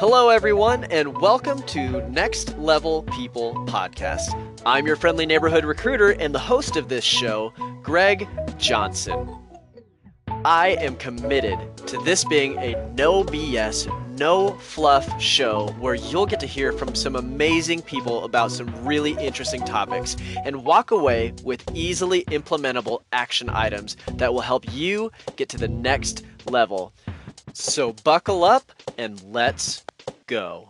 Hello, everyone, and welcome to Next Level People Podcast. I'm your friendly neighborhood recruiter and the host of this show, Greg Johnson. I am committed to this being a no BS, no fluff show where you'll get to hear from some amazing people about some really interesting topics and walk away with easily implementable action items that will help you get to the next level. So buckle up and let's go.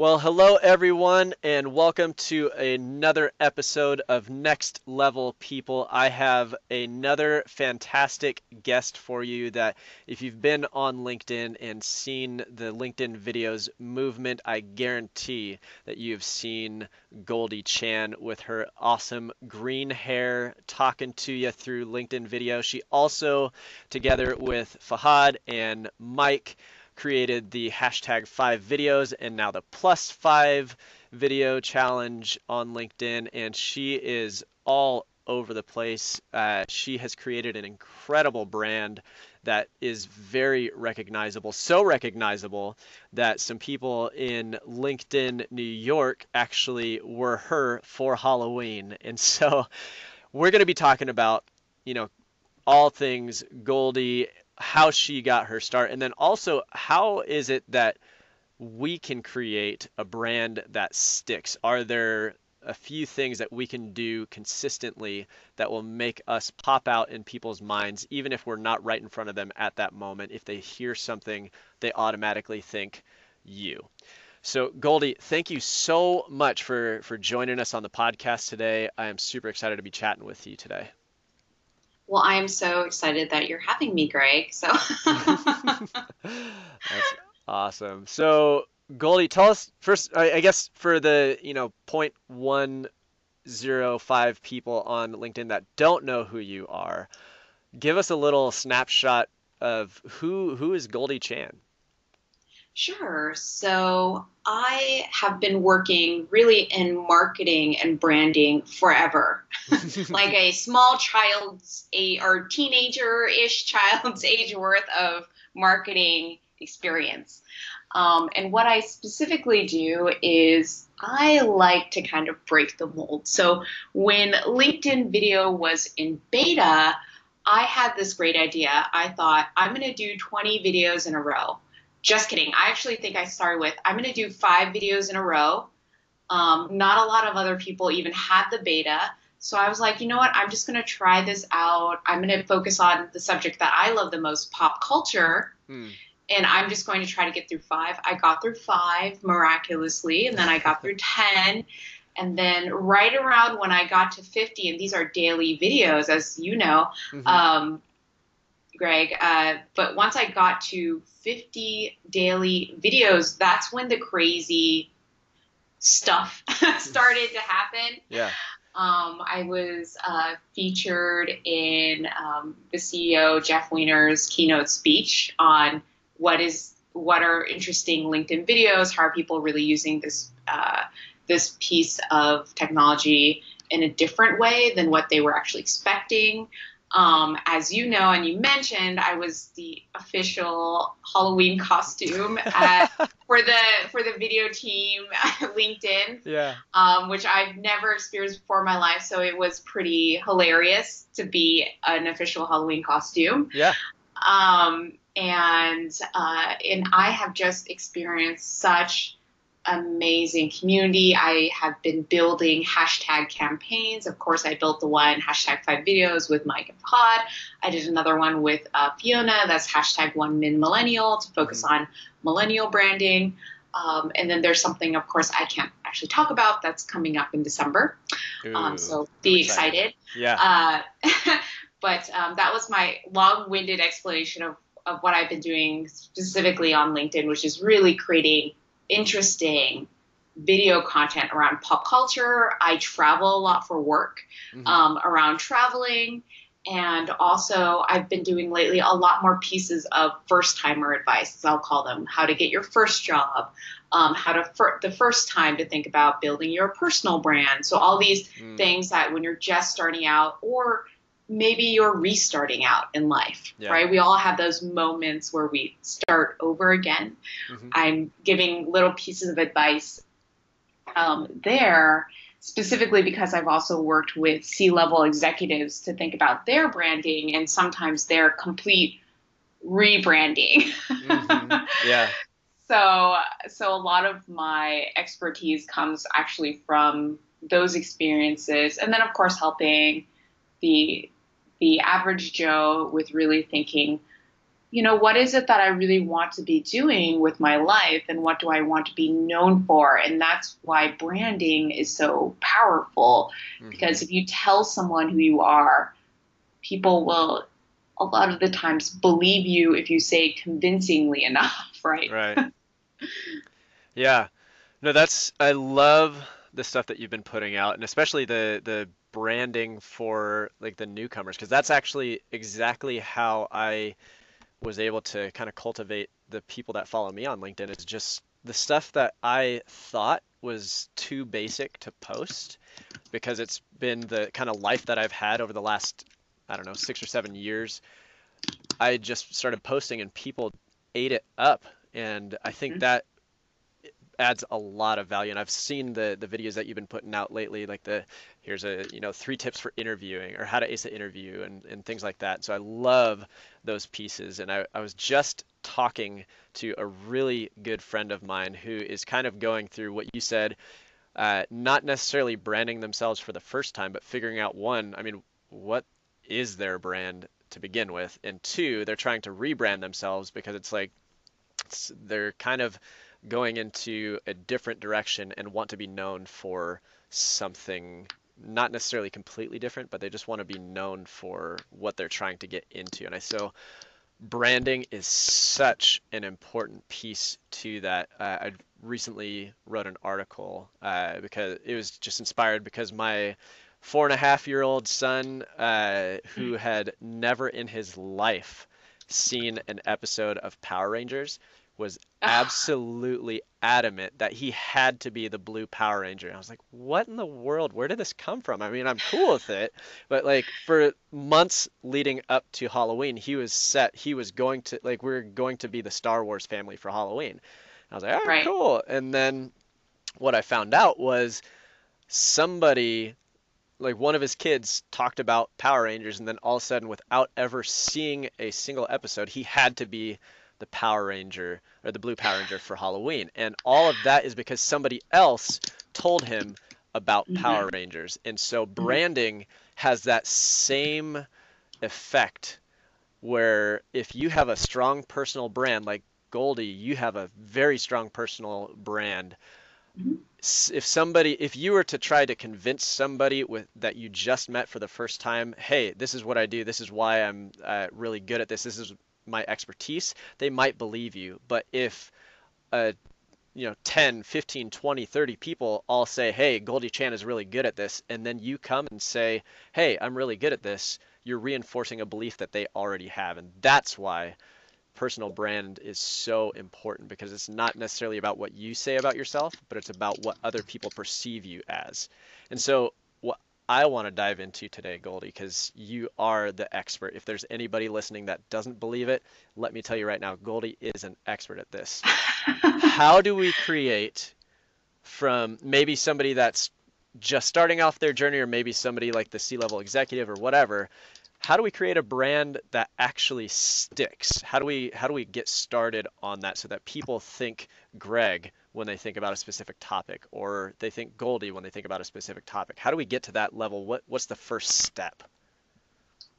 Well, hello everyone, and welcome to another episode of Next Level People. I have another fantastic guest for you that if you've been on LinkedIn and seen the LinkedIn videos movement, I guarantee that you've seen Goldie Chan with her awesome green hair talking to you through LinkedIn video. She also, together with Fahad and Mike, created the hashtag five videos and now the plus five video challenge on LinkedIn, and she is all over the place. Uh, she has created an incredible brand that is very recognizable, so recognizable that some people in LinkedIn New York actually were her for Halloween. And so we're going to be talking about, you know, all things Goldie how she got her start, and then also how is it that we can create a brand that sticks? Are there a few things that we can do consistently that will make us pop out in people's minds, even if we're not right in front of them at that moment? If they hear something, they automatically think you. So Goldie, thank you so much for for joining us on the podcast today. I am super excited to be chatting with you today. Well, I am so excited that you're having me, Greg. So that's awesome. So Goldie, tell us first. I, I guess for the you know point one zero five people on LinkedIn that don't know who you are, give us a little snapshot of who who is Goldie Chan. Sure. So I have been working really in marketing and branding forever, like a small child's a or teenager-ish child's age worth of marketing experience. Um, and what I specifically do is I like to kind of break the mold. So when LinkedIn video was in beta, I had this great idea. I thought I'm going to do 20 videos in a row just kidding. I actually think I started with I'm going to do five videos in a row. Um, not a lot of other people even had the beta. So I was like, you know what? I'm just going to try this out. I'm going to focus on the subject that I love the most, pop culture. Hmm. And I'm just going to try to get through five. I got through five miraculously, and then I got through 10. And then right around when I got to 50, and these are daily videos, as you know, mm-hmm. um, Greg. Uh, but once I got to 50 daily videos, that's when the crazy stuff started to happen. Yeah. Um, I was uh, featured in um, the CEO Jeff Weiner's keynote speech on what is what are interesting LinkedIn videos. How are people really using this uh, this piece of technology in a different way than what they were actually expecting? Um, as you know, and you mentioned, I was the official Halloween costume at, for the for the video team LinkedIn. Yeah. Um, which I've never experienced before in my life, so it was pretty hilarious to be an official Halloween costume. Yeah. Um, and uh, and I have just experienced such amazing community. I have been building hashtag campaigns. Of course, I built the one hashtag five videos with Mike and Pod. I did another one with uh, Fiona. That's hashtag one min millennial to focus mm-hmm. on millennial branding. Um, and then there's something, of course, I can't actually talk about that's coming up in December. Um, Ooh, um, so be excited. excited. Yeah. Uh, but um, that was my long-winded explanation of, of what I've been doing specifically on LinkedIn, which is really creating interesting video content around pop culture. I travel a lot for work mm-hmm. um, around traveling. And also, I've been doing lately a lot more pieces of first timer advice, as I'll call them how to get your first job, um, how to, fir- the first time to think about building your personal brand. So, all these mm. things that when you're just starting out or maybe you're restarting out in life, Yeah. right? We all have those moments where we start over again. Mhm. I'm giving little pieces of advice um, there, specifically because I've also worked with C level executives to think about their branding and sometimes their complete rebranding. Mhm. Yeah. So, so a lot of my expertise comes actually from those experiences, and then of course helping the the average Joe with really thinking, you know, what is it that I really want to be doing with my life, and what do I want to be known for? And that's why branding is so powerful, Mhm. because if you tell someone who you are, people will a lot of the times believe you if you say convincingly enough, right? Right. Yeah. No, that's I love the stuff that you've been putting out and especially the the branding for like the newcomers because that's actually exactly how I was able to kind of cultivate the people that follow me on LinkedIn is just the stuff that I thought was too basic to post because it's been the kind of life that I've had over the last I don't know, 6 or 7 years. I just started posting and people ate it up and I think Mhm. that adds a lot of value. And I've seen the the videos that you've been putting out lately like the here's a you know three tips for interviewing or how to ace an interview and, and things like that. So I love those pieces. And I, I was just talking to a really good friend of mine who is kind of going through what you said uh, not necessarily branding themselves for the first time but figuring out one I mean what is their brand to begin with? And two they're trying to rebrand themselves because it's like it's, they're kind of going into a different direction and want to be known for something not necessarily completely different, but they just want to be known for what they're trying to get into. And I so branding is such an important piece to that. Uh, I recently wrote an article uh, because it was just inspired because my four and a half year old son, uh, who had never in his life seen an episode of Power Rangers, was absolutely adamant that he had to be the blue Power Ranger. And I was like, what in the world? Where did this come from? I mean, I'm cool with it, but like for months leading up to Halloween, he was set. He was going to like we are going to be the Star Wars family for Halloween. I was like, all right, Right. cool. And then what I found out was somebody like one of his kids talked about Power Rangers, and then all of a sudden, without ever seeing a single episode, he had to be the Power Ranger or the Blue Power Ranger for Halloween. And all of that is because somebody else told him about Mhm. Power Rangers. And so branding has that same effect where if you have a strong personal brand like Goldie, you have a very strong personal brand. Mhm. If somebody, if you were to try to convince somebody with that you just met for the first time, hey, this is what I do, this is why I'm uh, really good at this, this is my expertise, they might believe you. But if uh, you know 10 15 20 30 people all say hey goldie chan is really good at this and then you come and say hey i'm really good at this you're reinforcing a belief that they already have and that's why personal brand is so important because it's not necessarily about what you say about yourself but it's about what other people perceive you as and so i want to dive into today goldie because you are the expert. If there's anybody listening that doesn't believe it let me tell you right now goldie is an expert at this. How do we create from maybe somebody that's just starting off their journey or maybe somebody like the C-level executive or whatever how do we create a brand that actually sticks? How do we how do we get started on that so that people think greg when they think about a specific topic or they think goldie when they think about a specific topic how do we get to that level what what's the first step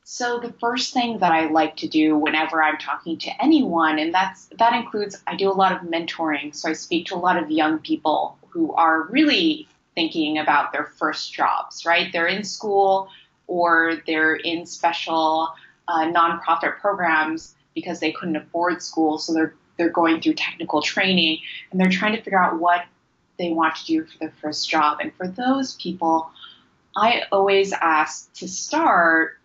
So the first thing that I like to do whenever I'm talking to anyone, and that's that includes I do a lot of mentoring. So I speak to a lot of young people who are really thinking about their first jobs, right? They're in school or they're in special uh, nonprofit programs because they couldn't afford school, so they're they're going through technical training and they're trying to figure out what they want to do for their first job. And for those people, I always ask to start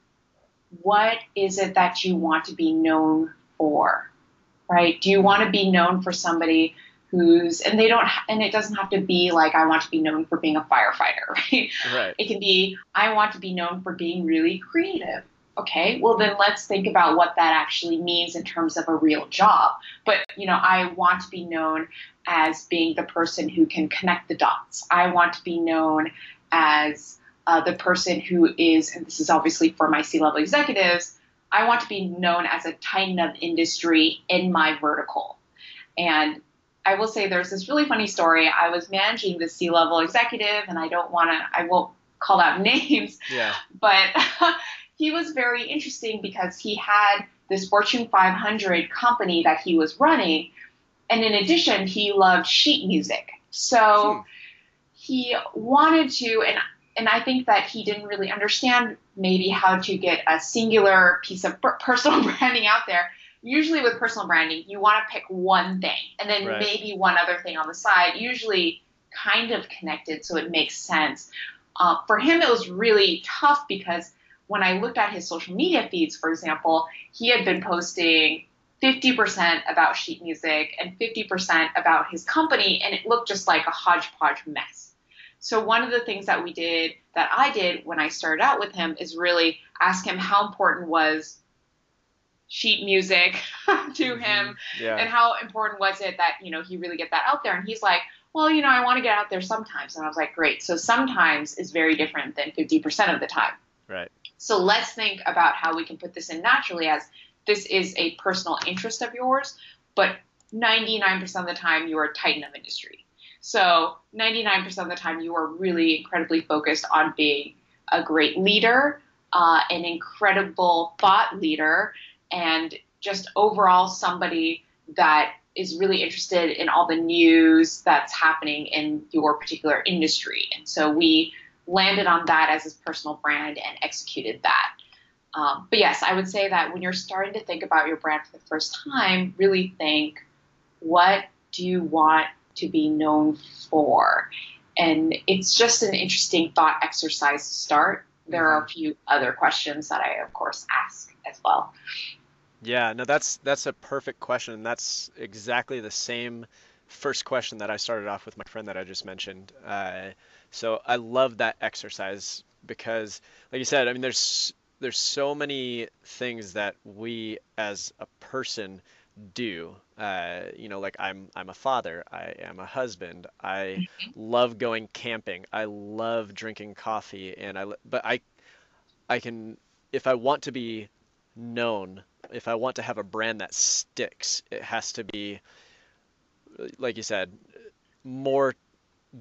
what is it that you want to be known for right? Do you want to be known for somebody who's and they don't and it doesn't have to be like i want to be known for being a firefighter right? Right. It can be i want to be known for being really creative okay, well then let's think about what that actually means in terms of a real job. But you know, I want to be known as being the person who can connect the dots. I want to be known as uh, the person who is, and this is obviously for my C-level executives, I want to be known as a titan of industry in my vertical. And I will say there's this really funny story. I was managing the C-level executive, and I don't want to, I won't call out names. Yeah. But he was very interesting because he had this Fortune 500 company that he was running, and in addition, he loved sheet music. So hmm. he wanted to, and and I think that he didn't really understand maybe how to get a singular piece of personal branding out there. Usually with personal branding, you want to pick one thing and then right. maybe one other thing on the side, usually kind of connected so it makes sense. Uh, for him, it was really tough because when I looked at his social media feeds, for example, he had been posting 50% about sheet music and 50% about his company, and it looked just like a hodgepodge mess. So, one of the things that we did, that I did when I started out with him, is really ask him how important was sheet music to mm-hmm. him yeah. and how important was it that you know he really get that out there and he's like well you know i want to get out there sometimes and i was like great so sometimes is very different than 50% of the time right so let's think about how we can put this in naturally as this is a personal interest of yours, but 99% of the time you are a titan of industry. So 99% of the time you are really incredibly focused on being a great leader, uh, an incredible thought leader, and just overall somebody that is really interested in all the news that's happening in your particular industry. And so we landed on that as his personal brand and executed that. Um, but yes, I would say that when you're starting to think about your brand for the first time, really think what do you want to be known for? And it's just an interesting thought exercise to start. There are a few other questions that I, of course, ask as well. Yeah, no, that's that's a perfect question. That's exactly the same first question that I started off with my friend that I just mentioned. Uh, so I love that exercise because, like you said, I mean, there's there's so many things that we as a person do. Uh, you know, like I'm I'm a father, I am a husband, I mm-hmm. love going camping, I love drinking coffee, and I but I I can if I want to be known, if I want to have a brand that sticks, it has to be like you said, more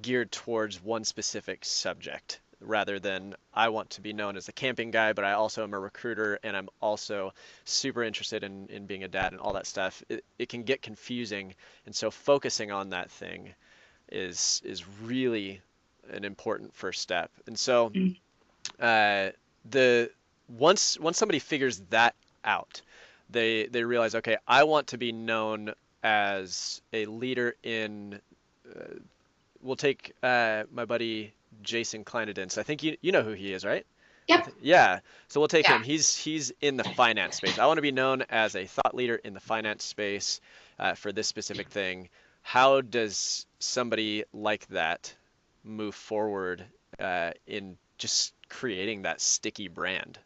geared towards one specific subject rather than I want to be known as a camping guy, but I also am a recruiter and I'm also super interested in, in being a dad and all that stuff. It, it can get confusing. And so focusing on that thing is is really an important first step. And so mm-hmm. uh, the once once somebody figures that out, they they realize, okay, I want to be known as a leader in uh, we'll take uh, my buddy Jason Kleinadence. I think you you know who he is, right? Yep. Yeah. So we'll take yeah. him. He's he's in the finance space. I want to be known as a thought leader in the finance space uh, for this specific thing. How does somebody like that move forward uh, in just creating that sticky brand?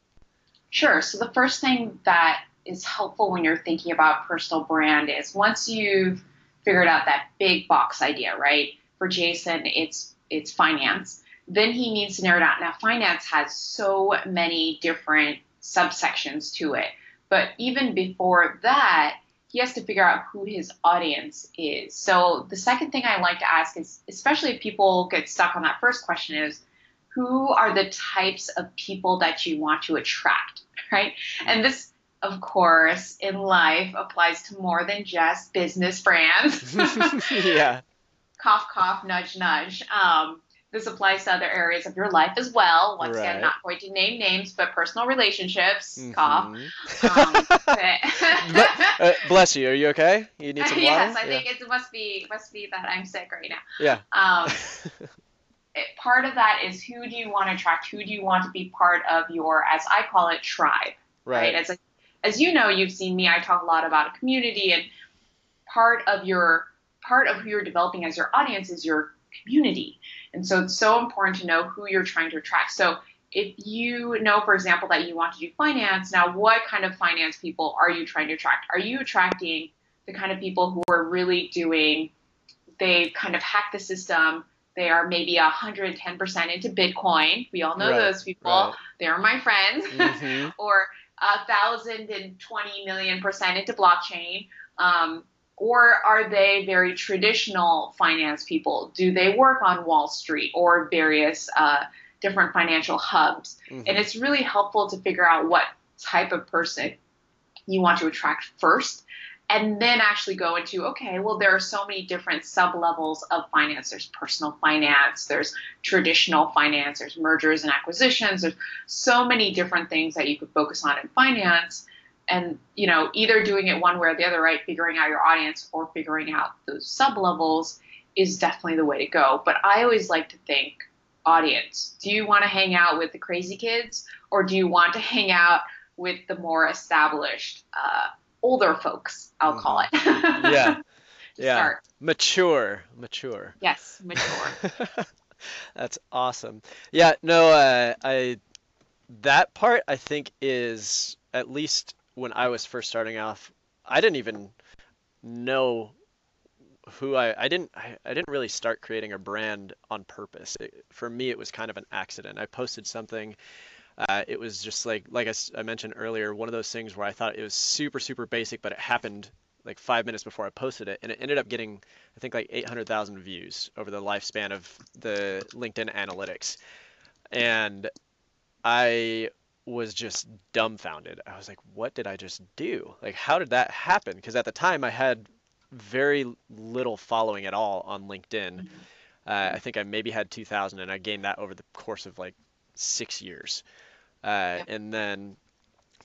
Sure. So the first thing that is helpful when you're thinking about personal brand is once you've figured out that big box idea, right? For Jason, it's it's finance. Then he needs to narrow it down. Now, finance has so many different subsections to it. But even before that, he has to figure out who his audience is. So the second thing I like to ask is, especially if people get stuck on that first question, is who are the types of people that you want to attract, right? And this, of course, in life applies to more than just business brands. yeah. Cough, cough, nudge, nudge. Um, this applies to other areas of your life as well. Once right. again, not going to name names, but personal relationships. Mm-hmm. Cough. Um, but, uh, bless you. Are you okay? You need some water. yes, I yeah. think it must be must be that I'm sick right now. Yeah. Um, it, part of that is who do you want to attract? Who do you want to be part of your, as I call it, tribe? Right. right? As a, as you know, you've seen me. I talk a lot about a community, and part of your part of who you're developing as your audience is your community. And so it's so important to know who you're trying to attract. So if you know, for example, that you want to do finance, now what kind of finance people are you trying to attract? Are you attracting the kind of people who are really doing, they kind of hack the system, they are maybe 110% into Bitcoin. We all know right, those people. Right. They're my friends. Mm-hmm. or a thousand and twenty million percent into blockchain. Um, or are they very traditional finance people? Do they work on Wall Street or various uh, different financial hubs? Mm-hmm. And it's really helpful to figure out what type of person you want to attract first and then actually go into okay well there are so many different sub levels of finance there's personal finance there's traditional finance there's mergers and acquisitions there's so many different things that you could focus on in finance and you know either doing it one way or the other right figuring out your audience or figuring out those sub levels is definitely the way to go but i always like to think audience do you want to hang out with the crazy kids or do you want to hang out with the more established uh, older folks, I'll mm-hmm. call it. yeah. yeah. Start. Mature. Mature. Yes, mature. That's awesome. Yeah, no, uh, I that part I think is at least when I was first starting off, I didn't even know who I I didn't I, I didn't really start creating a brand on purpose. It, for me, it was kind of an accident. I posted something uh, it was just like like I, I, mentioned earlier, one of those things where I thought it was super super basic, but it happened like five minutes before I posted it, and it ended up getting I think like 800,000 views over the lifespan of the LinkedIn analytics, and I was just dumbfounded. I was like, what did I just do? Like, how did that happen? Because at the time I had very little following at all on LinkedIn. Mm-hmm. Uh, I think I maybe had 2,000, and I gained that over the course of like six years. Uh, yep. and then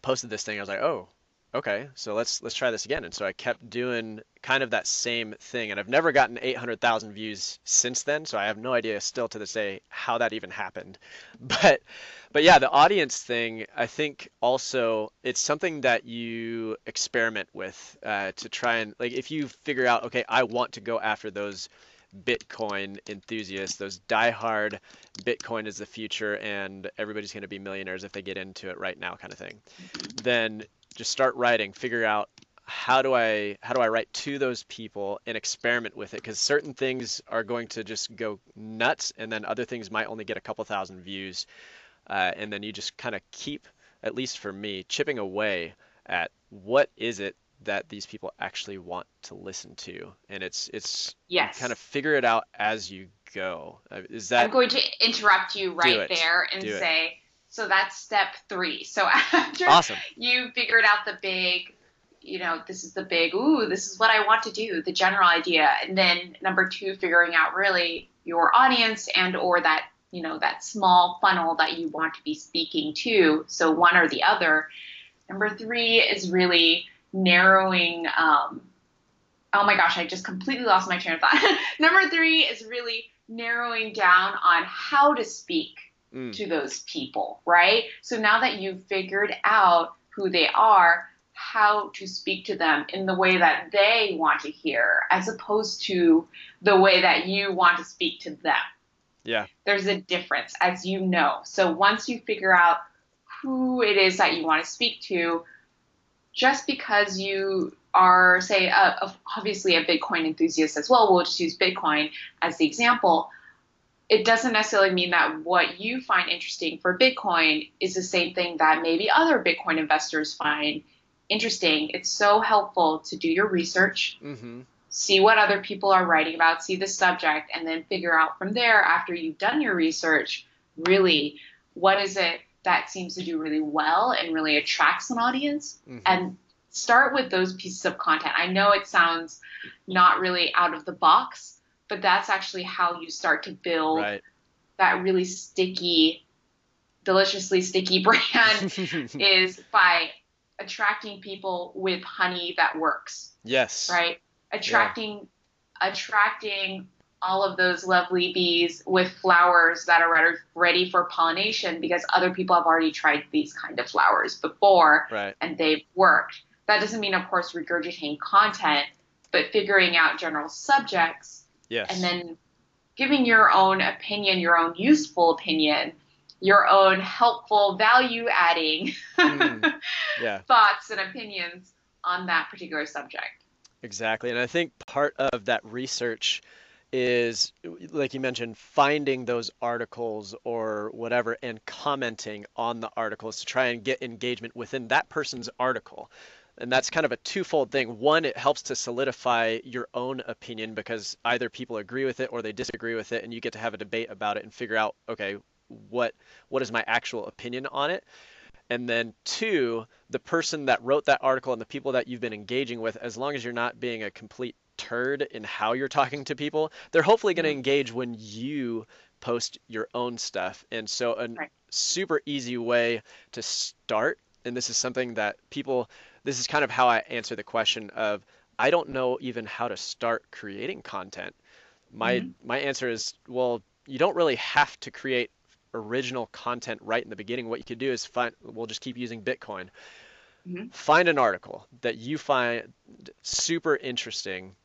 posted this thing. I was like, oh, okay, so let's let's try this again. And so I kept doing kind of that same thing, and I've never gotten 800,000 views since then. So I have no idea still to this day how that even happened. But but yeah, the audience thing, I think also it's something that you experiment with uh, to try and like if you figure out, okay, I want to go after those Bitcoin enthusiasts, those diehard Bitcoin is the future and everybody's going to be millionaires if they get into it right now kind of thing, then just start writing, figure out how do I how do I write to those people and experiment with it? Because certain things are going to just go nuts and then other things might only get a couple thousand views, uh, and then you just kind of keep at least for me chipping away at what is it that these people actually want to listen to. And it's it's yes. kind of figure it out as you go. Uh, is that i'm going to interrupt you right there and Do say. So that's step three so after awesome. you figured out the big you know this is the big ooh this is what i want to do the general idea and then number two figuring out really your audience and or that you know that small funnel that you want to be speaking to so one or the other number three is really narrowing. Um, oh my gosh, I just completely lost my train of thought. Number three is really narrowing down on how to speak mm. to those people, right? So now that you've figured out who they are, how to speak to them in the way that they want to hear, as opposed to the way that you want to speak to them. Yeah. There's a difference, as you know. So once you figure out who it is that you want to speak to, just because you are, say, a, obviously a Bitcoin enthusiast as well, we'll just use Bitcoin as the example. It doesn't necessarily mean that what you find interesting for Bitcoin is the same thing that maybe other Bitcoin investors find interesting. It's so helpful to do your research, mm-hmm. see what other people are writing about, see the subject, and then figure out from there, after you've done your research, really what is it that seems to do really well and really attracts an audience mm-hmm. and start with those pieces of content. I know it sounds not really out of the box, but that's actually how you start to build right. that really sticky, deliciously sticky brand is by attracting people with honey that works. Yes. Right? Attracting yeah. attracting all of those lovely bees with flowers that are ready for pollination because other people have already tried these kind of flowers before right. and they've worked. That doesn't mean, of course, regurgitating content, but figuring out general subjects yes. and then giving your own opinion, your own useful opinion, your own helpful value adding Mm, yeah. thoughts and opinions on that particular subject. Exactly. And I think part of that research is, like you mentioned, finding those articles or whatever and commenting on the articles to try and get engagement within that person's article. And that's kind of a twofold thing. One, it helps to solidify your own opinion because either people agree with it or they disagree with it, and you get to have a debate about it and figure out, okay, what what is my actual opinion on it? And then two, the person that wrote that article and the people that you've been engaging with, as long as you're not being a complete turd in how you're talking to people, they're hopefully going to Mhm. engage when you post your own stuff. And so a Right. super easy way to start, and this is something that people, this is kind of how I answer the question of I don't know even how to start creating content. My Mhm. my answer is, well, you don't really have to create original content right in the beginning. What you could do is find, we'll just keep using Bitcoin. Mhm. Find an article that you find super interesting,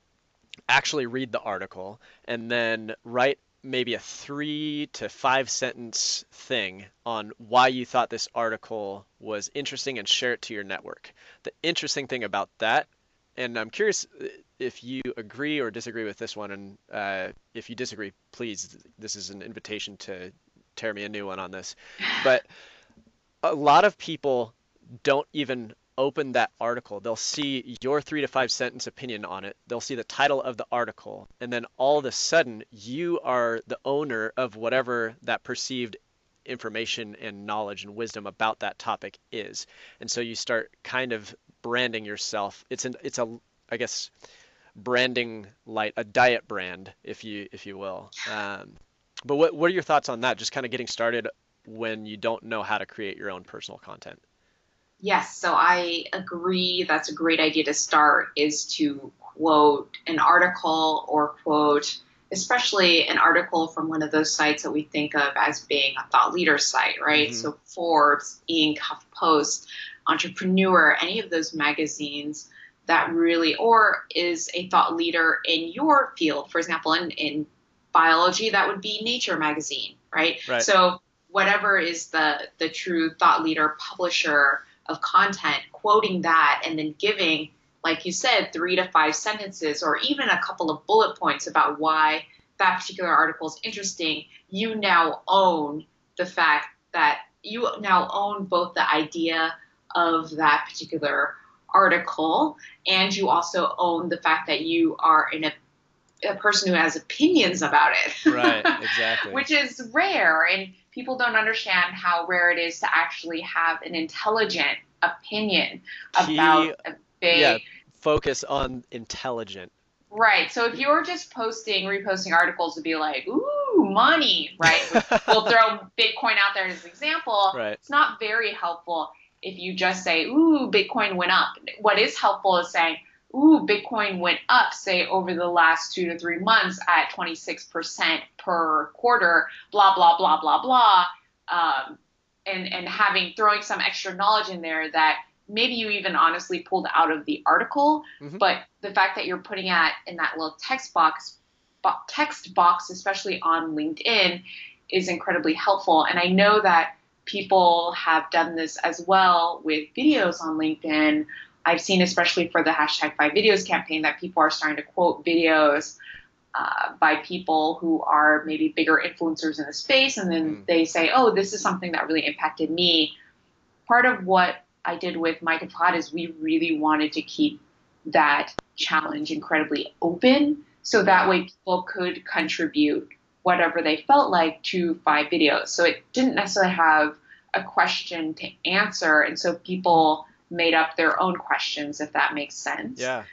actually read the article, and then write maybe a three to five sentence thing on why you thought this article was interesting and share it to your network. The interesting thing about that, and I'm curious uh, if you agree or disagree with this one, and uh, if you disagree, please, this is an invitation to tear me a new one on this. But a lot of people don't even open that article. They'll see your three to five sentence opinion on it. They'll see the title of the article. And then all of a sudden, you are the owner of whatever that perceived information and knowledge and wisdom about that topic is. And so you start kind of branding yourself. It's an, it's a, I guess, branding light, a diet brand, if you, if you will. Um, but what, what are your thoughts on that? Just kind of getting started when you don't know how to create your own personal content. Yes, so I agree that's a great idea to start is to quote an article or quote especially an article from one of those sites that we think of as being a thought leader site, right? Mhm. So Forbes, Inc., HuffPost, Entrepreneur, any of those magazines that really or is a thought leader in your field. For example, in, in biology, that would be Nature magazine, right? Right. So whatever is the the true thought leader publisher of content quoting that and then giving like you said three to five sentences or even a couple of bullet points about why that particular article is interesting you now own the fact that you now own both the idea of that particular article and you also own the fact that you are in a a person who has opinions about it Right, exactly. which is rare and people don't understand how rare it is to actually have an intelligent opinion about a big yeah. Focus on intelligent. right so if you're just posting reposting articles to be like ooh money right we'll throw bitcoin out there as an example Right. it's not very helpful if you just say ooh bitcoin went up what is helpful is saying ooh bitcoin went up say over the last two to three months at 26% per quarter blah blah blah blah blah um, and and having throwing some extra knowledge in there that maybe you even honestly pulled out of the article Mhm. but the fact that you're putting it in that little text box bo- text box especially on linkedin is incredibly helpful and i know that people have done this as well with videos on linkedin i've seen especially for the hashtag five videos campaign that people are starting to quote videos uh, by people who are maybe bigger influencers in the space and then Mm. they say oh this is something that really impacted me. Part of what i did with mike and todd is we really wanted to keep that challenge incredibly open so that way people could contribute whatever they felt like to five videos. So it didn't necessarily have a question to answer and so people made up their own questions if that makes sense. Yeah.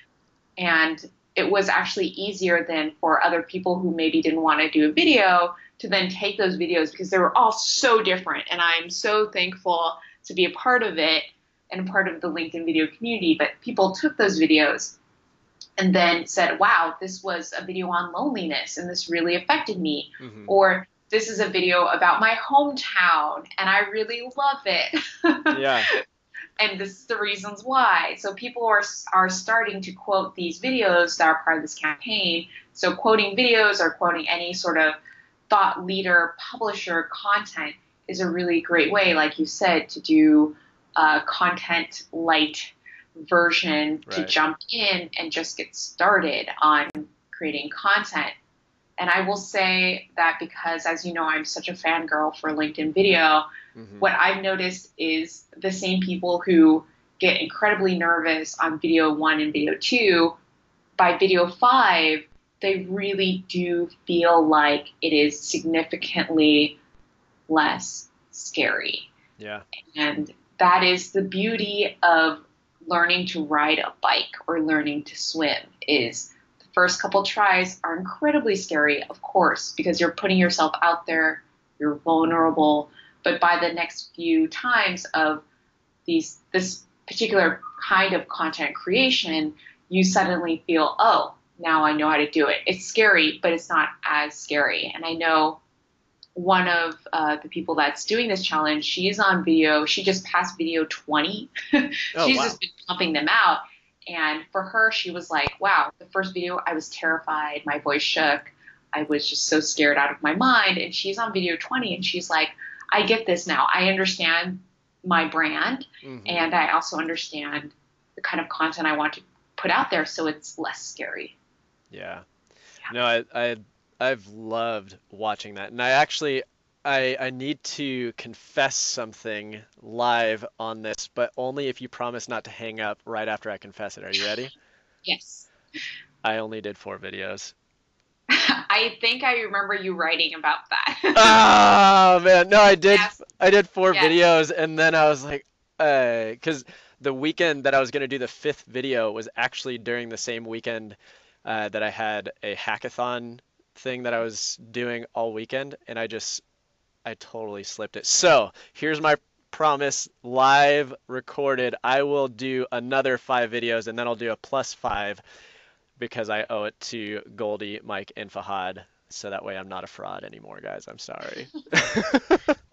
and it was actually easier than for other people who maybe didn't want to do a video to then take those videos because they were all so different. And i'm so thankful to be a part of it and part of the linkedin video community. But people took those videos and then said wow this was a video on loneliness and this really affected me. Hmm or this is a video about my hometown and i really love it. Yeah. And this is the reasons why. So people are are starting to quote these videos that are part of this campaign. So quoting videos or quoting any sort of thought leader publisher content is a really great way, like you said, to do a content light version to jump in and just get started on creating content. And I will say that because, as you know, I'm such a fangirl for LinkedIn video, Mhm. what I've noticed is the same people who get incredibly nervous on video one and video two, by video five, they really do feel like it is significantly less scary. Yeah. And that is the beauty of learning to ride a bike or learning to swim is first couple tries are incredibly scary, of course, because you're putting yourself out there, you're vulnerable, but by the next few times of these this particular kind of content creation, you suddenly feel, oh, now I know how to do it. It's scary, but it's not as scary. And I know one of uh, the people that's doing this challenge, she's on video. She just passed video 20. Oh, she's wow. just been pumping them out. And for her, she was like, wow, the first video, I was terrified. My voice shook. I was just so scared out of my mind. And she's on video 20 and she's like, I get this now. I understand my brand Mhm. and I also understand the kind of content I want to put out there so it's less scary. Yeah. Yeah. No, I, I I've loved watching that. And I actually I I need to confess something live on this, but only if you promise not to hang up right after I confess it. Are you ready? Yes. I only did four videos. I think I remember you writing about that. oh man, no, I did Yes. I did four Yes. videos and then I was like uh cuz the weekend that I was going to do the fifth video was actually during the same weekend uh, that I had a hackathon thing that I was doing all weekend and I just I totally slipped it. So, here's my promise live recorded. I will do another 5 videos and then I'll do a plus 5 because I owe it to Goldie, Mike, and Fahad. So that way I'm not a fraud anymore, guys. I'm sorry.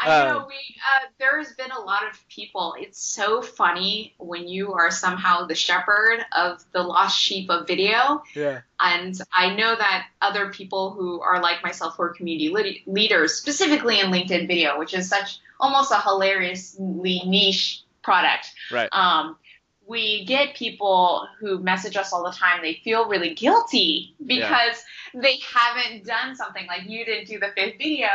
I know Um, we uh, there's been a lot of people. It's so funny when you are somehow the shepherd of the lost sheep of video. Yeah. And I know that other people who are like myself, who are community lit- leaders, specifically in LinkedIn video, which is such almost a hilariously niche product. Right. Um, we get people who message us all the time. They feel really guilty because they haven't done something like you didn't do the fifth video,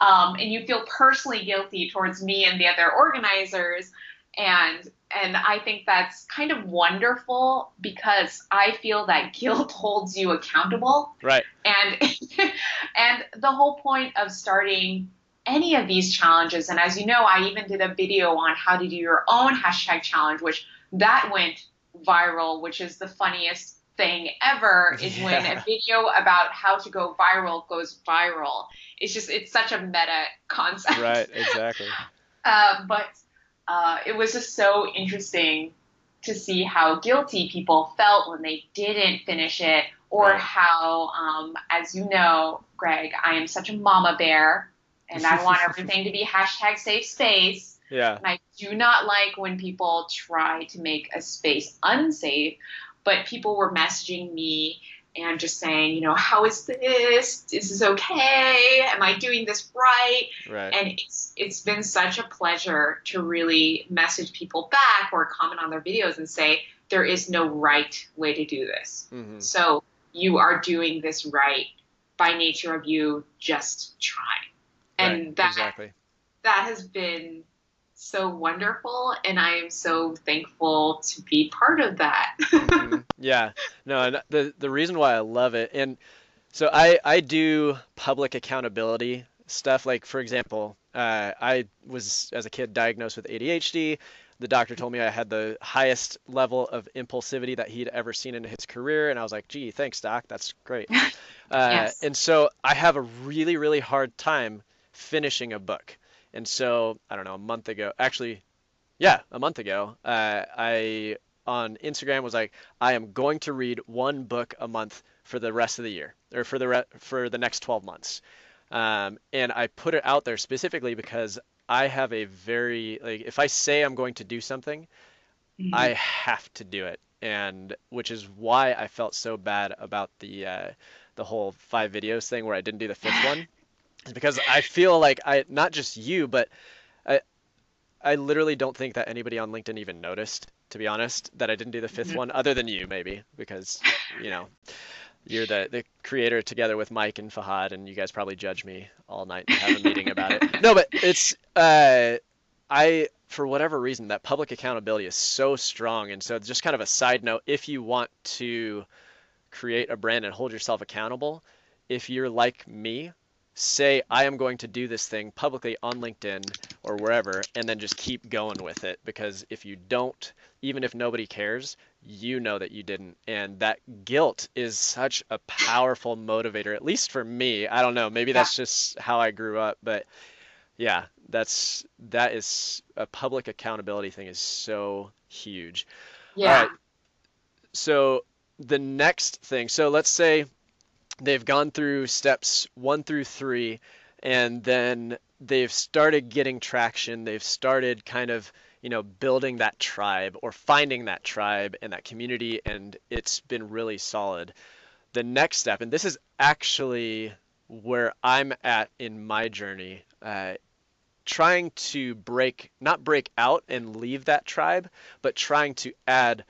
um, and you feel personally guilty towards me and the other organizers. And and I think that's kind of wonderful because I feel that guilt holds you accountable. Right. And and the whole point of starting any of these challenges, and as you know, I even did a video on how to do your own hashtag challenge, which that went viral, which is the funniest thing ever, is when a video about how to go viral goes viral. It's just it's such a meta concept. Right, exactly. Uh, but uh, it was just so interesting to see how guilty people felt when they didn't finish it, or Right. how, um, as you know, Greg, I am such a mama bear, and I want everything to be hashtag safe space. Yeah. And I do not like when people try to make a space unsafe, but people were messaging me and just saying, you know, how is this? Is this okay? Am I doing this right? Right. and it's it's been such a pleasure to really message people back or comment on their videos and say there is no right way to do this. hmm So you are doing this right by nature of you just trying, And Right, that exactly. that has been so wonderful and I am so thankful to be part of that. Mhm. Yeah. No, and the the reason why I love it, and so I I do public accountability stuff. Like for example, uh, I was as a kid diagnosed with ADHD. The doctor told me I had the highest level of impulsivity that he'd ever seen in his career, and I was like, "Gee, thanks, doc. That's great." Uh, Yes. And so I have a really really hard time finishing a book. And so I don't know, a month ago, actually, yeah, a month ago, uh, I on Instagram was like, I am going to read one book a month for the rest of the year, or for the re- for the next 12 months. Um, and I put it out there specifically because I have a very like, if I say I'm going to do something, I have to do it, and which is why I felt so bad about the uh, the whole five videos thing where I didn't do the fifth one. because I feel like I not just you, but I I literally don't think that anybody on LinkedIn even noticed, to be honest, that I didn't do the 5th mm-hmm. one, other than you maybe, because you know you're the the creator together with Mike and Fahad, and you guys probably judge me all night and have a meeting about it. No, but it's uh, I for whatever reason that public accountability is so strong, and so just kind of a side note, if you want to create a brand and hold yourself accountable, if you're like me, say I am going to do this thing publicly on LinkedIn or wherever, and then just keep going with it. Because if you don't, even if nobody cares, you know that you didn't. And that guilt is such a powerful motivator, at least for me. I don't know, maybe that's just how I grew up, but yeah, that's that is a public accountability thing is so huge. Yeah. So the next thing, so let's say they've gone through steps one through three, and then they've started getting traction. They've started kind of you know building that tribe or finding that tribe and that community, and it's been really solid. The next step, and this is actually where I'm at in my journey, uh, trying to break not break out and leave that tribe, but trying to add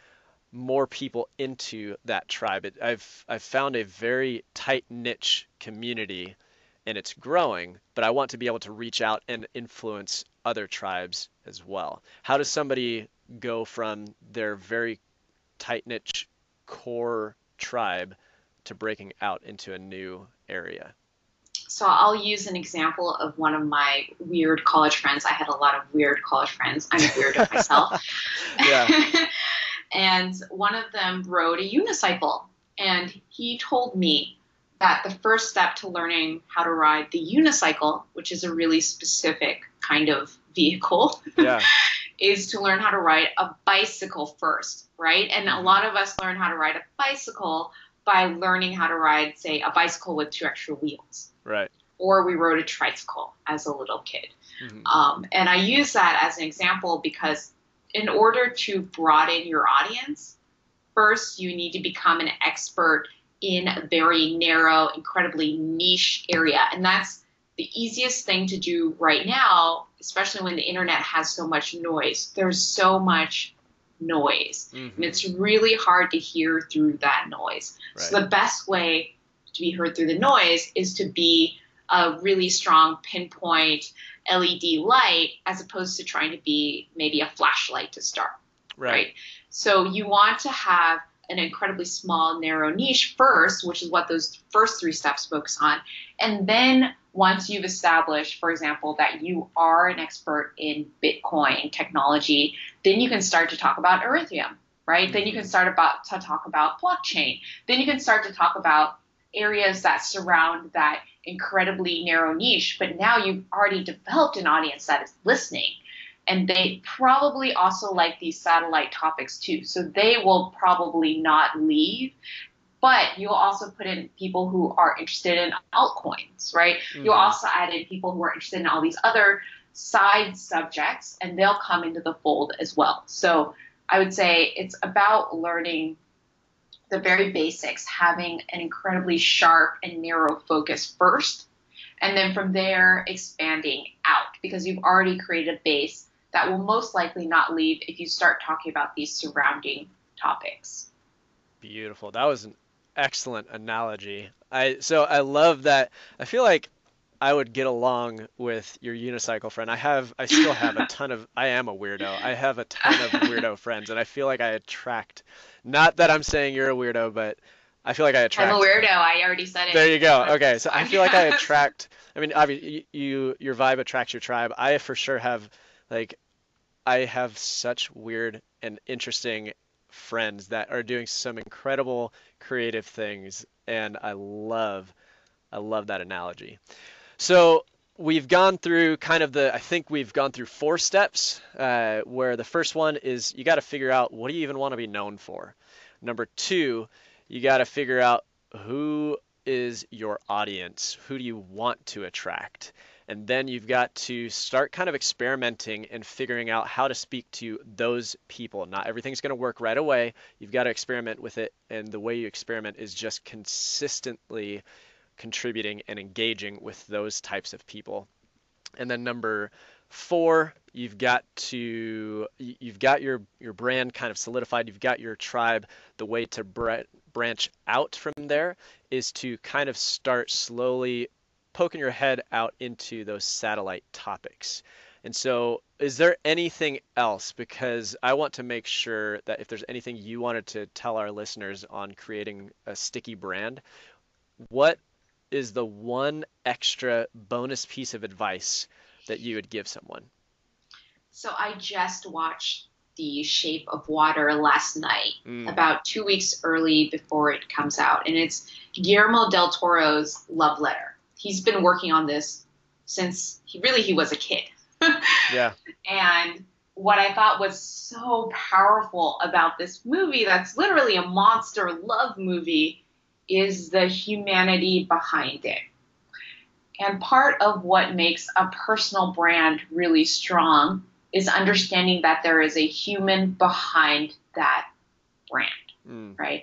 more people into that tribe. It, I've I've found a very tight niche community, and it's growing. But I want to be able to reach out and influence other tribes as well. How does somebody go from their very tight niche core tribe to breaking out into a new area? So I'll use an example of one of my weird college friends. I had a lot of weird college friends. I'm a weirdo myself. yeah. and one of them rode a unicycle. And he told me that the first step to learning how to ride the unicycle, which is a really specific kind of vehicle, yeah. is to learn how to ride a bicycle first, right? And a lot of us learn how to ride a bicycle by learning how to ride, say, a bicycle with two extra wheels. Right. Or we rode a tricycle as a little kid. Mm-hmm. Um, and I use that as an example because in order to broaden your audience, first you need to become an expert in a very narrow, incredibly niche area. And that's the easiest thing to do right now, especially when the internet has so much noise. There's so much noise. Mm-hmm. And it's really hard to hear through that noise. Right. So the best way to be heard through the noise is to be a really strong pinpoint LED light as opposed to trying to be maybe a flashlight to start. Right. right. So you want to have an incredibly small, narrow niche first, which is what those first three steps focus on. And then once you've established, for example, that you are an expert in Bitcoin technology, then you can start to talk about Ethereum, right? Mm-hmm. Then you can start about to talk about blockchain. Then you can start to talk about areas that surround that incredibly narrow niche, but now you've already developed an audience that is listening. And they probably also like these satellite topics too. So they will probably not leave. But you'll also put in people who are interested in altcoins, right? Mm-hmm. You'll also add in people who are interested in all these other side subjects, and they'll come into the fold as well. So I would say it's about learning the very basics, having an incredibly sharp and narrow focus first, and then from there expanding out because you've already created a base that will most likely not leave if you start talking about these surrounding topics. Beautiful. That was an excellent analogy. I so I love that. I feel like I would get along with your unicycle friend. I have I still have a ton of I am a weirdo. I have a ton of weirdo friends and I feel like I attract not that I'm saying you're a weirdo, but I feel like I attract. I'm a weirdo. I already said it. There you go. Okay, so I feel like I attract. I mean, obviously, you your vibe attracts your tribe. I for sure have like, I have such weird and interesting friends that are doing some incredible creative things, and I love, I love that analogy. So we've gone through kind of the i think we've gone through four steps uh, where the first one is you got to figure out what do you even want to be known for. Number two you got to figure out who is your audience who do you want to attract? And then you've got to start kind of experimenting and figuring out how to speak to those people. Not everything's going to work right away. You've got to experiment with it and the way you experiment is just consistently contributing and engaging with those types of people. And then number four, you've got to you've got your your brand kind of solidified. You've got your tribe. The way to branch out from there is to kind of start slowly poking your head out into those satellite topics. And so, is there anything else? Because I want to make sure that if there's anything you wanted to tell our listeners on creating a sticky brand, what is the one extra bonus piece of advice that you would give someone? So, I just watched The Shape of Water last night, mm. about two weeks early before it comes out. And it's Guillermo del Toro's love letter. He's been working on this since he really he was a kid yeah. And what I thought was so powerful about this movie, that's literally a monster love movie, is the humanity behind it. And part of what makes a personal brand really strong is understanding that there is a human behind that brand, mm. right?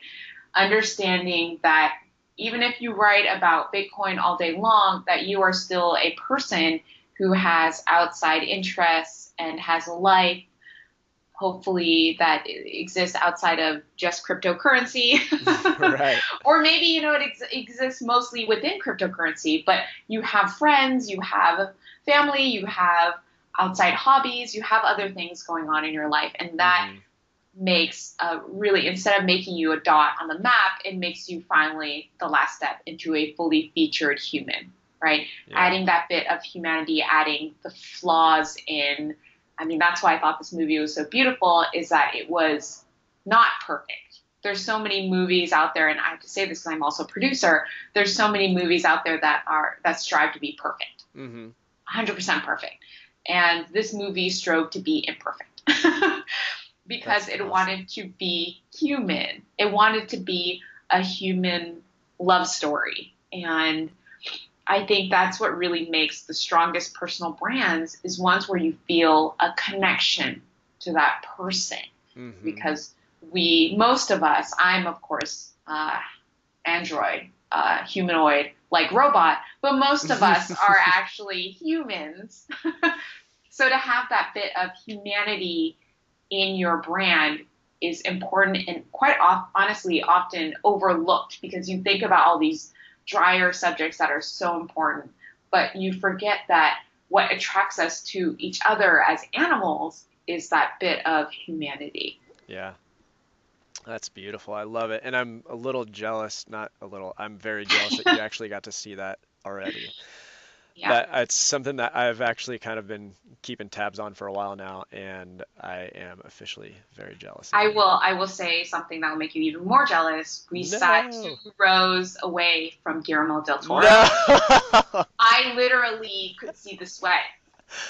Understanding that even if you write about Bitcoin all day long, that you are still a person who has outside interests and has a life hopefully that exists outside of just cryptocurrency right. or maybe you know it ex- exists mostly within cryptocurrency but you have friends you have family you have outside hobbies you have other things going on in your life and that mm-hmm. makes uh, really instead of making you a dot on the map it makes you finally the last step into a fully featured human right? Yeah. Adding that bit of humanity, adding the flaws in. I mean, that's why I thought this movie was so beautiful, is that it was not perfect. There's so many movies out there, and I have to say this because I'm also a producer. There's so many movies out there that are that strive to be perfect, mm-hmm. 100% perfect, and this movie strove to be imperfect because that's it awesome. wanted to be human. It wanted to be a human love story, and I think that's what really makes the strongest personal brands is ones where you feel a connection to that person. Mm-hmm. Because we, most of us, I'm of course uh, Android, uh, humanoid, like robot, but most of us are actually humans. so to have that bit of humanity in your brand is important and quite off, honestly often overlooked because you think about all these drier subjects that are so important. But you forget that what attracts us to each other as animals is that bit of humanity. Yeah. That's beautiful. I love it. And I'm a little jealous, not a little, I'm very jealous that you actually got to see that already yeah. that it's something that I've actually kind of been keeping tabs on for a while now, and I am officially very jealous. I will. I will say something that will make you even more jealous. We no. sat two rows away from Guillermo del Toro. No. I literally could see the sweat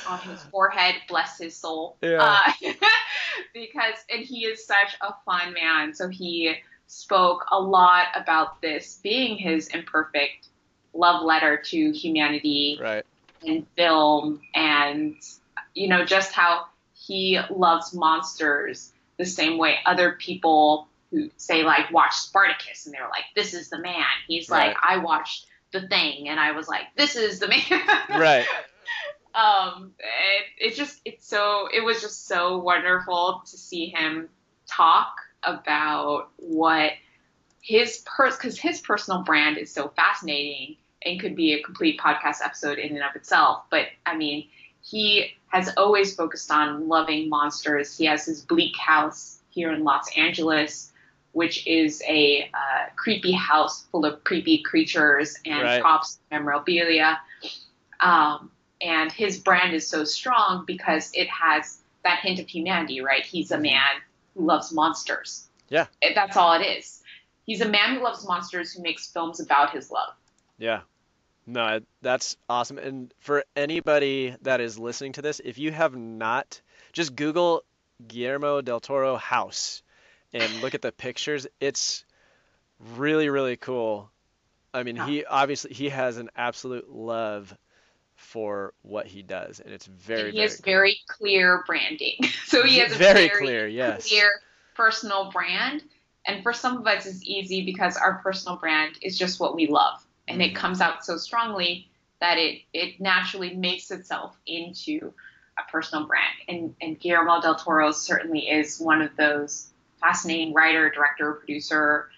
on his forehead. Bless his soul. Yeah. Uh, because and he is such a fun man. So he spoke a lot about this being his imperfect love letter to humanity right. in film and you know just how he loves monsters the same way other people who say like watch Spartacus and they're like this is the man he's right. like I watched the thing and I was like this is the man right um it, it just it's so it was just so wonderful to see him talk about what his pers because his personal brand is so fascinating and could be a complete podcast episode in and of itself. But I mean, he has always focused on loving monsters. He has his bleak house here in Los Angeles, which is a uh, creepy house full of creepy creatures and right. props, memorabilia. Um, and his brand is so strong because it has that hint of humanity, right? He's a mm-hmm. man who loves monsters. Yeah. That's all it is. He's a man who loves monsters who makes films about his love. Yeah. No, that's awesome. And for anybody that is listening to this, if you have not, just Google Guillermo del Toro house and look at the pictures. It's really, really cool. I mean, he ah. obviously he has an absolute love for what he does, and it's very. And he very has cool. very clear branding, so he has a very, very clear, yes, clear personal brand. And for some of us, it's easy because our personal brand is just what we love and it mm-hmm. comes out so strongly that it it naturally makes itself into a personal brand. And and Guillermo del Toro certainly is one of those fascinating writer, director, producer,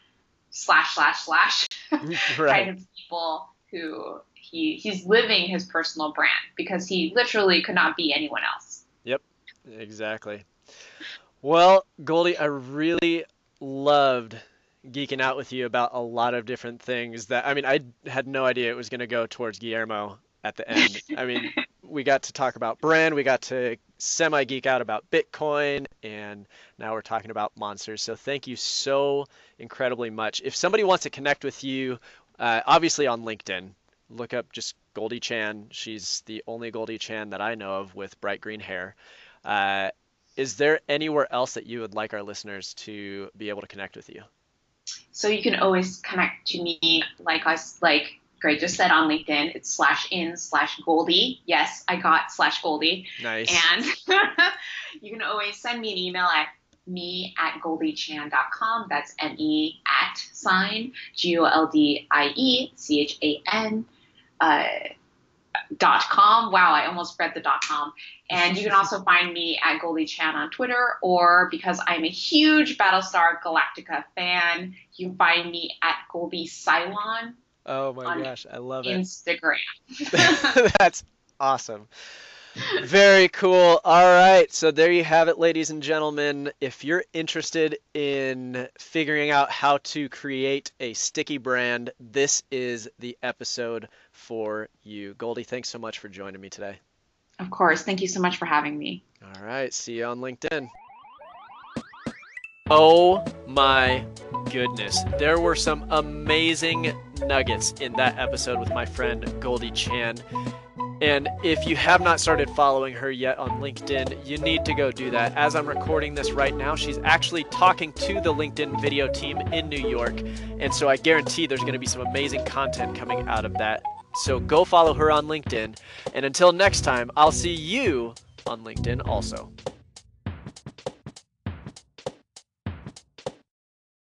slash slash slash right. kind of people who he he's living his personal brand because he literally could not be anyone else. Yep, exactly. Well, Goldie, I really loved geeking out with you about a lot of different things that I mean I had no idea it was going to go towards Guillermo at the end. I mean, we got to talk about brand, we got to semi geek out about Bitcoin, and now we're talking about monsters. So thank you so incredibly much. If somebody wants to connect with you, uh, obviously on LinkedIn, look up just Goldie Chan. She's the only Goldie Chan that I know of with bright green hair. Uh, is there anywhere else that you would like our listeners to be able to connect with you? So you can always connect to me, like us, like Greg just said on LinkedIn. It's slash in slash Goldie. Yes, I got slash Goldie. Nice. And you can always send me an email at me at goldiechan.com. That's M E at sign G O L D I E C H A N. Uh, dot com. Wow, I almost read the dot com. And you can also find me at Goldie Chan on Twitter, or because I'm a huge Battlestar Galactica fan, you can find me at Goldie Cylon. Oh my gosh, I love Instagram. it. Instagram. That's awesome. Very cool. All right. So there you have it, ladies and gentlemen. If you're interested in figuring out how to create a sticky brand, this is the episode for you. Goldie, thanks so much for joining me today. Of course. Thank you so much for having me. All right. See you on LinkedIn. Oh my goodness. There were some amazing nuggets in that episode with my friend Goldie Chan. And if you have not started following her yet on LinkedIn, you need to go do that. As I'm recording this right now, she's actually talking to the LinkedIn video team in New York. And so I guarantee there's going to be some amazing content coming out of that. So go follow her on LinkedIn. And until next time, I'll see you on LinkedIn also.